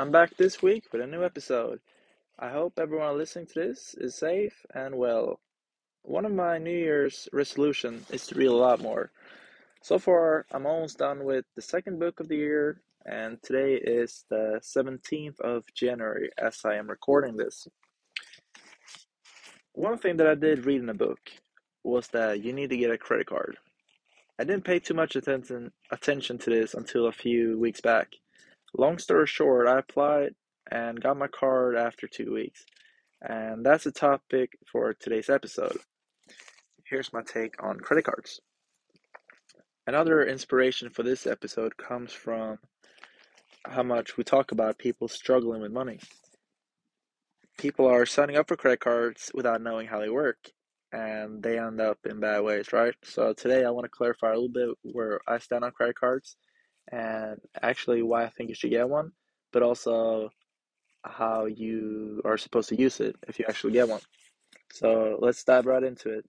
I'm back this week with a new episode. I hope everyone listening to this is safe and well. One of my New Year's resolution is to read a lot more. So far, I'm almost done with the second book of the year, and today is the 17th of January as I am recording this. One thing that I did read in the book was that you need to get a credit card. I didn't pay too much attention attention to this until a few weeks back. Long story short, I applied and got my card after two weeks. And that's the topic for today's episode. Here's my take on credit cards. Another inspiration for this episode comes from how much we talk about people struggling with money. People are signing up for credit cards without knowing how they work, and they end up in bad ways, right? So today I want to clarify a little bit where I stand on credit cards and actually why I think you should get one, but also how you are supposed to use it if you actually get one. So let's dive right into it.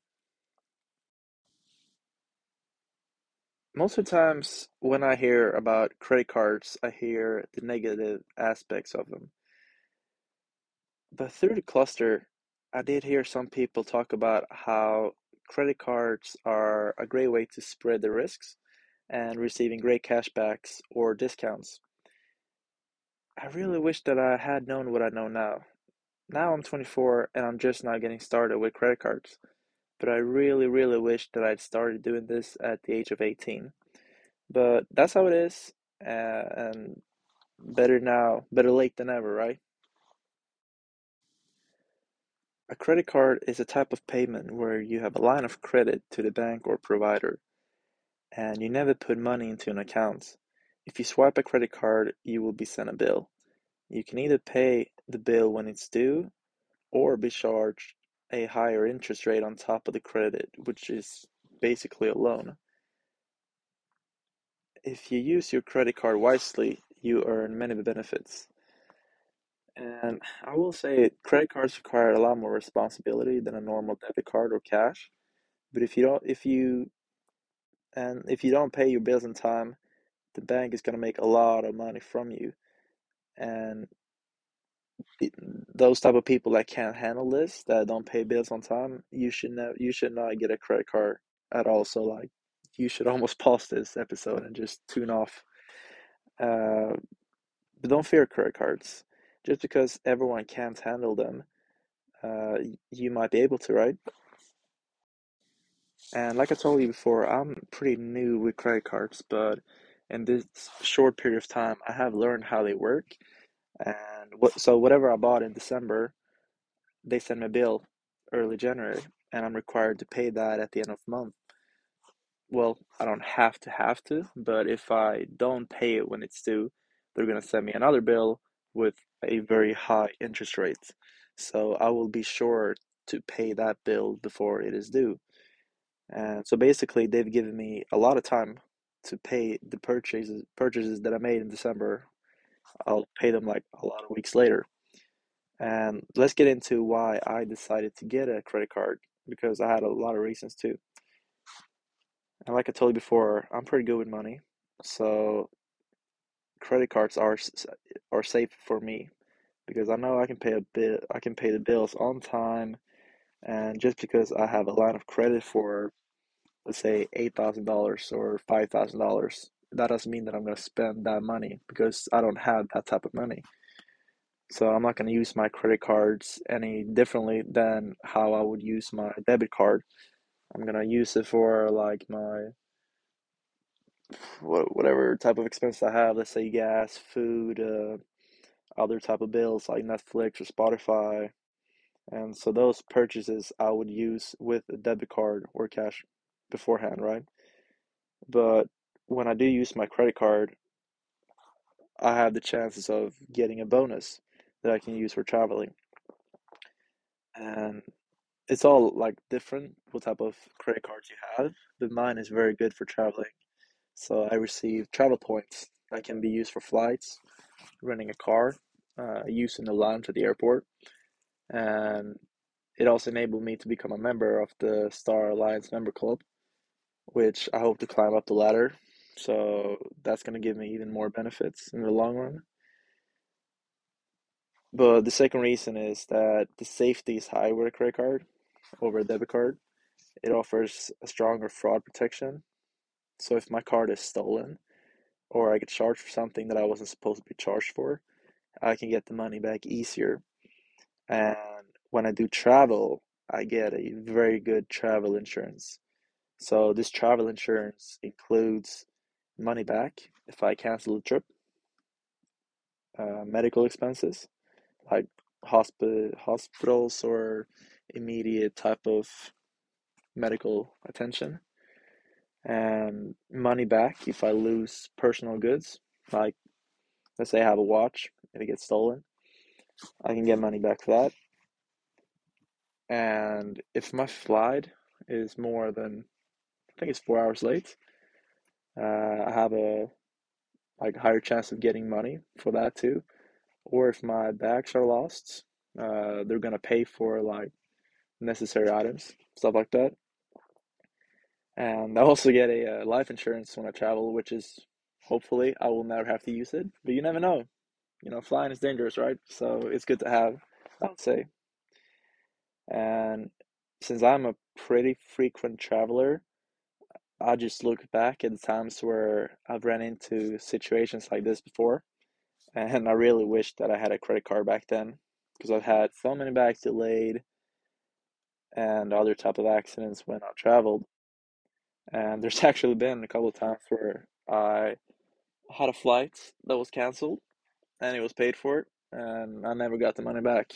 Most of the times when I hear about credit cards, I hear the negative aspects of them. But through the cluster, I did hear some people talk about how credit cards are a great way to spread the risks and receiving great cashbacks or discounts. I really wish that I had known what I know now. Now I'm 24 and I'm just now getting started with credit cards. But I really, really wish that I'd started doing this at the age of 18. But that's how it is, uh, and better now, better late than ever, right? A credit card is a type of payment where you have a line of credit to the bank or provider and you never put money into an account. If you swipe a credit card, you will be sent a bill. You can either pay the bill when it's due or be charged a higher interest rate on top of the credit, which is basically a loan. If you use your credit card wisely, you earn many benefits. And I will say credit cards require a lot more responsibility than a normal debit card or cash. But if you don't if you and if you don't pay your bills in time, the bank is going to make a lot of money from you. And those type of people that can't handle this, that don't pay bills on time, you should not you should not get a credit card at all. So like you should almost pause this episode and just tune off. Uh, but don't fear credit cards. Just because everyone can't handle them, uh, you might be able to, right? And like I told you before, I'm pretty new with credit cards, but in this short period of time, I have learned how they work. And what so whatever I bought in December, they send me a bill early January, and I'm required to pay that at the end of the month. Well, I don't have to have to, but if I don't pay it when it's due, they're gonna send me another bill with a very high interest rate. So I will be sure to pay that bill before it is due. And so basically, they've given me a lot of time to pay the purchases purchases that I made in December. I'll pay them like a lot of weeks later. And let's get into why I decided to get a credit card because I had a lot of reasons too. And like I told you before, I'm pretty good with money, so credit cards are are safe for me because I know I can pay a bit. I can pay the bills on time, and just because I have a line of credit for let's say eight thousand dollars or five thousand dollars, that doesn't mean that I'm gonna spend that money because I don't have that type of money. So I'm not gonna use my credit cards any differently than how I would use my debit card. I'm gonna use it for like my whatever type of expense I have. Let's say gas, food, uh, other type of bills like Netflix or Spotify. And so those purchases I would use with a debit card or cash beforehand, right? But when I do use my credit card, I have the chances of getting a bonus that I can use for traveling. And it's all like different what type of credit cards you have, but mine is very good for traveling. So I receive travel points that can be used for flights, renting a car, uh, using the lounge at the airport, and it also enabled me to become a member of the Star Alliance member club, which I hope to climb up the ladder. So that's going to give me even more benefits in the long run. But the second reason is that the safety is high with a credit card over a debit card. It offers a stronger fraud protection. So if my card is stolen or I get charged for something that I wasn't supposed to be charged for, I can get the money back easier. And when I do travel, I get a very good travel insurance. So this travel insurance includes money back if I cancel a trip, uh, medical expenses like hospi- hospitals or immediate type of medical attention, and money back if I lose personal goods, like let's say I have a watch, if it gets stolen, I can get money back for that. And if my flight is more than think it's four hours late, uh, I have a like higher chance of getting money for that too. Or if my bags are lost, uh, they're gonna pay for like necessary items, stuff like that. And I also get a uh, life insurance when I travel, which is hopefully I will never have to use it, but you never know. You know, flying is dangerous, right? So it's good to have, I would say. And since I'm a pretty frequent traveler, I just look back at times where I've ran into situations like this before, and I really wish that I had a credit card back then because I've had so many bags delayed and other type of accidents when I traveled. And there's actually been a couple of times where I had a flight that was canceled and it was paid for, and I never got the money back.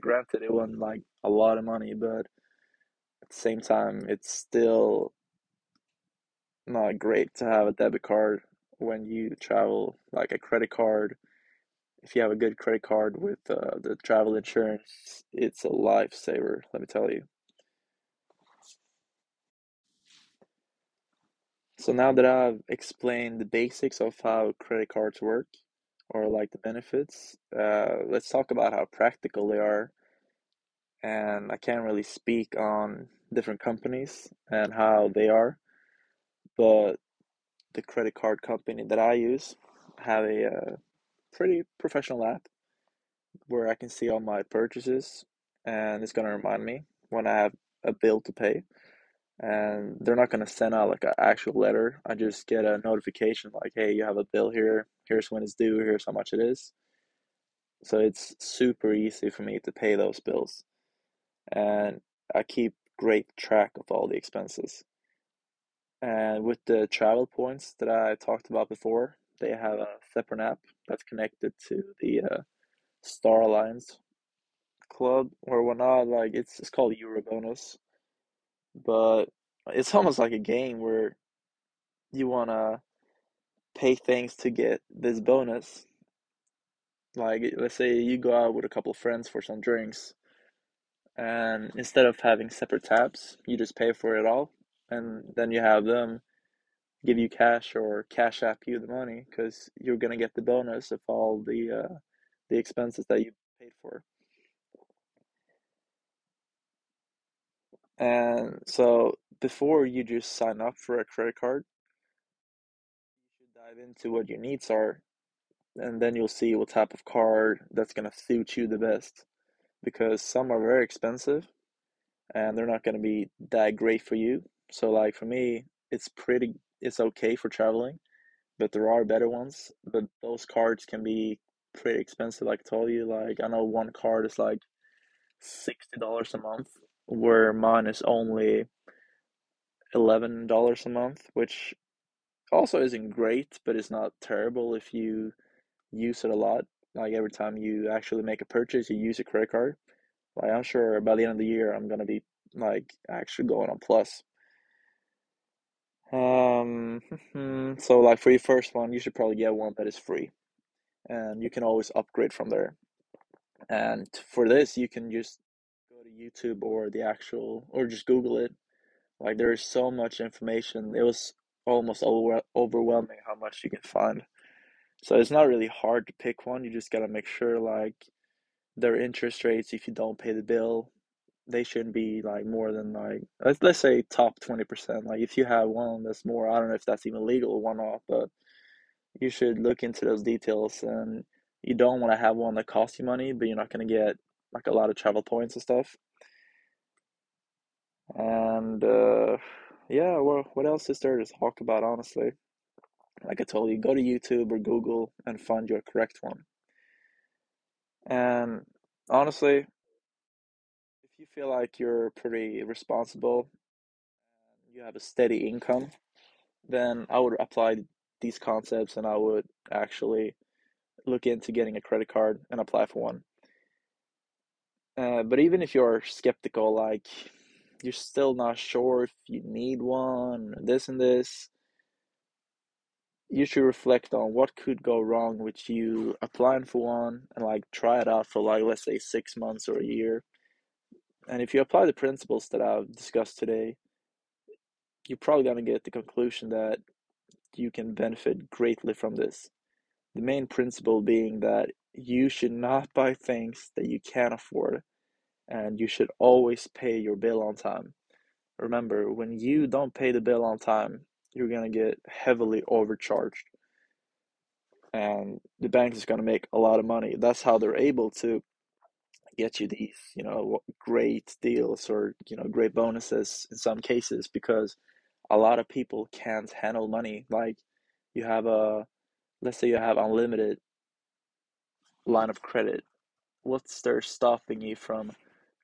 Granted, it wasn't like a lot of money, but at the same time, it's still not great to have a debit card when you travel, like a credit card. If you have a good credit card with uh, the travel insurance, it's a lifesaver, let me tell you. So now that I've explained the basics of how credit cards work, or like the benefits, uh, let's talk about how practical they are. And I can't really speak on different companies and how they are, but the credit card company that I use have a uh, pretty professional app where I can see all my purchases, and it's gonna remind me when I have a bill to pay and they're not gonna send out like an actual letter. I just get a notification like, hey, you have a bill here. Here's when it's due. Here's how much it is. So it's super easy for me to pay those bills, and I keep great track of all the expenses. And with the travel points that I talked about before, they have a separate app that's connected to the uh, Star Alliance club or whatnot. Like it's it's called Eurobonus, but it's almost like a game where you wanna pay things to get this bonus. Like, let's say you go out with a couple of friends for some drinks, and instead of having separate tabs, you just pay for it all, and then you have them give you cash or cash app you the money because you're gonna get the bonus of all the uh, the expenses that you paid for. And so before you just sign up for a credit card, you should dive into what your needs are and then you'll see what type of card that's to suit you the best because some are very expensive and they're not to be that great for you so like for me it's pretty it's okay for traveling but there are better ones but those cards can be pretty expensive like i told you like i know one card is like $60 a month where mine is only $11 a month which also isn't great but it's not terrible if you use it a lot. Like every time you actually make a purchase, you use a credit card. Like I'm sure by the end of the year, I'm gonna be like actually going on plus. Um, so like for your first one, you should probably get one that is free, and you can always upgrade from there. And for this, you can just go to YouTube or the actual, or just Google it. Like there is so much information. It was almost over overwhelming how much you can find. So it's not really hard to pick one. You just gotta make sure like their interest rates if you don't pay the bill, they shouldn't be like more than like let's let's say top twenty percent. Like if you have one that's more, I don't know if that's even legal one off but you should look into those details and you don't want to have one that costs you money, but you're not going to get like a lot of travel points and stuff. And uh, yeah, well, what else is there to talk about, honestly? Like I told you, go to YouTube or Google and find your correct one. And honestly, feel like you're pretty responsible, you have a steady income, then I would apply these concepts and I would actually look into getting a credit card and apply for one. Uh, but even if you're skeptical, like you're still not sure if you need one, this and this, you should reflect on what could go wrong with you applying for one and like try it out for like let's say six months or a year. And if you apply the principles that I've discussed today, you're probably gonna get the conclusion that you can benefit greatly from this. The main principle being that you should not buy things that you can't afford and you should always pay your bill on time. Remember, when you don't pay the bill on time, you're going to get heavily overcharged. And the bank is going to make a lot of money. That's how they're able to get you these, you know, great deals or, you know, great bonuses in some cases because a lot of people can't handle money. Like you have a, let's say you have unlimited line of credit. What's there stopping you from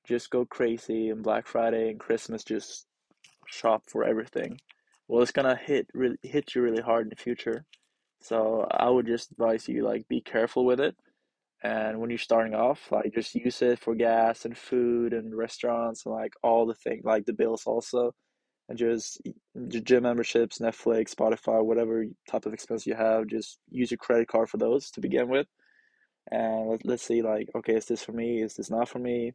just go crazy and Black Friday and Christmas just shop for everything? Well, it's gonna hit really hit you really hard in the future. So I would just advise you like be careful with it. And when you're starting off, like just use it for gas and food and restaurants and like all the things, like the bills also and just gym memberships, Netflix, Spotify, whatever type of expense you have, just use your credit card for those to begin with. And let, let's see, like, okay, is this for me? Is this not for me?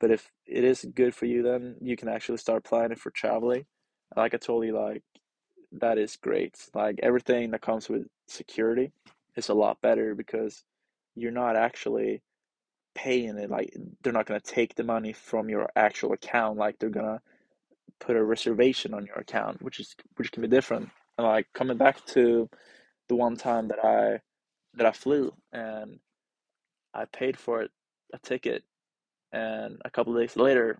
But if it is good for you, then you can actually start planning for traveling. Like I told you, like, that is great. Like, everything that comes with security is a lot better because you're not actually paying it. Like, they're not going to take the money from your actual account. Like, they're going to put a reservation on your account, which is which can be different. And like coming back to the one time that I that I flew and I paid for it a ticket, and a couple days later,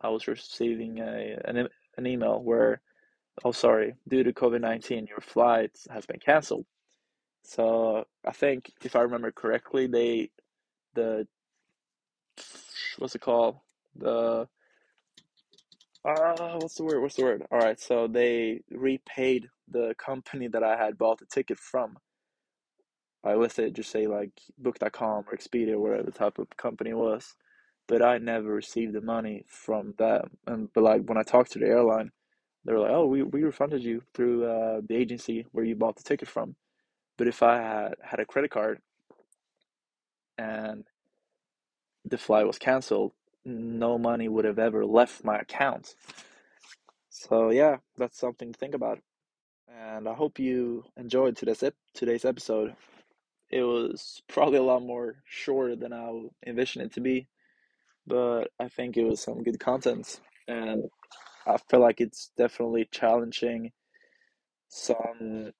I was receiving a an, an email where, oh sorry, due to COVID nineteen, your flight has been canceled. So I think if I remember correctly, they the what's it called the uh, what's the word? What's the word? All right, so they repaid the company that I had bought the ticket from. I let's say just say like Book.com or Expedia, or whatever the type of company was, but I never received the money from them. And but like when I talked to the airline, they were like, "Oh, we we refunded you through uh, the agency where you bought the ticket from." But if I had had a credit card and the flight was canceled, no money would have ever left my account. So yeah, that's something to think about. And I hope you enjoyed today's ep- today's episode. It was probably a lot more shorter than I envisioned it to be, but I think it was some good content, and I feel like it's definitely challenging some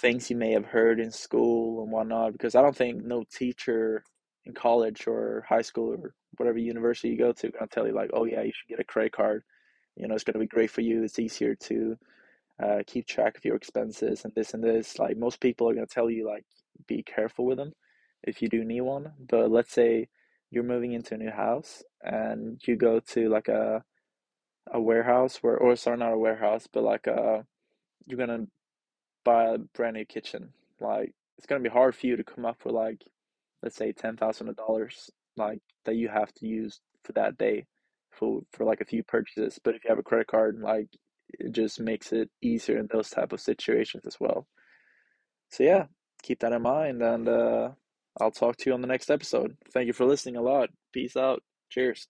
things you may have heard in school and whatnot. Because I don't think no teacher in college or high school or whatever university you go to gonna tell you like, oh yeah, you should get a credit card. You know, it's gonna be great for you. It's easier to uh, keep track of your expenses and this and this. Like most people are gonna tell you like, be careful with them if you do need one. But let's say you're moving into a new house and you go to like a a warehouse where or sorry not a warehouse but like a you're gonna buy a brand new kitchen like it's gonna be hard for you to come up with like let's say ten thousand dollars like that you have to use for that day for for like a few purchases. But if you have a credit card, like it just makes it easier in those type of situations as well. So yeah, keep that in mind and uh I'll talk to you on the next episode. Thank you for listening a lot. Peace out. Cheers.